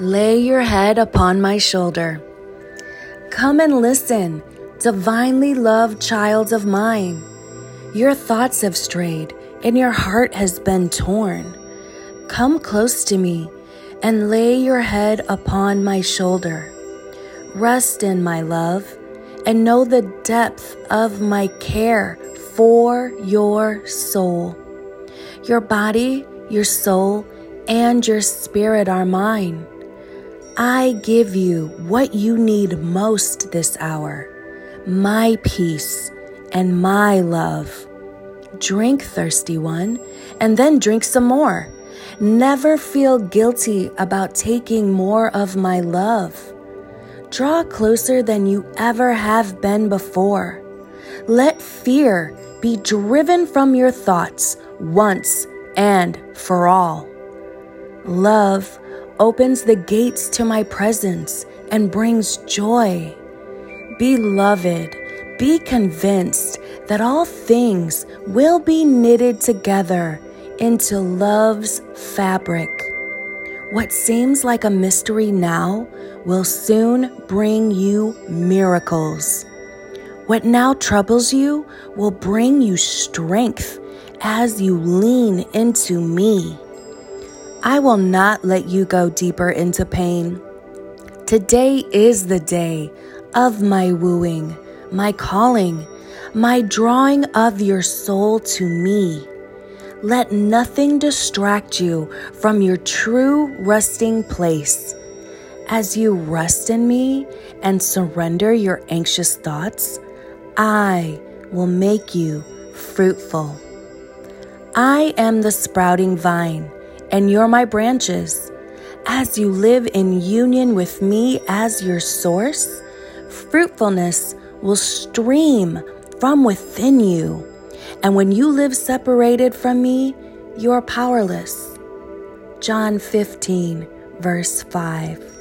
Lay your head upon my shoulder. Come and listen, divinely loved child of mine. Your thoughts have strayed, and your heart has been torn. Come close to me and lay your head upon my shoulder. Rest in my love and know the depth of my care for your soul. Your body, your soul, and your spirit are mine. I give you what you need most this hour my peace and my love. Drink, thirsty one, and then drink some more. Never feel guilty about taking more of my love. Draw closer than you ever have been before. Let fear be driven from your thoughts once and for all. Love opens the gates to my presence and brings joy. Beloved, be convinced that all things will be knitted together into love's fabric. What seems like a mystery now will soon bring you miracles. What now troubles you will bring you strength as you lean into me. I will not let you go deeper into pain. Today is the day of my wooing, my calling, my drawing of your soul to me. Let nothing distract you from your true resting place. As you rest in me and surrender your anxious thoughts, I will make you fruitful. I am the sprouting vine and you're my branches. As you live in union with me as your source, fruitfulness will stream from within you. And when you live separated from me, you're powerless. John 15, verse 5.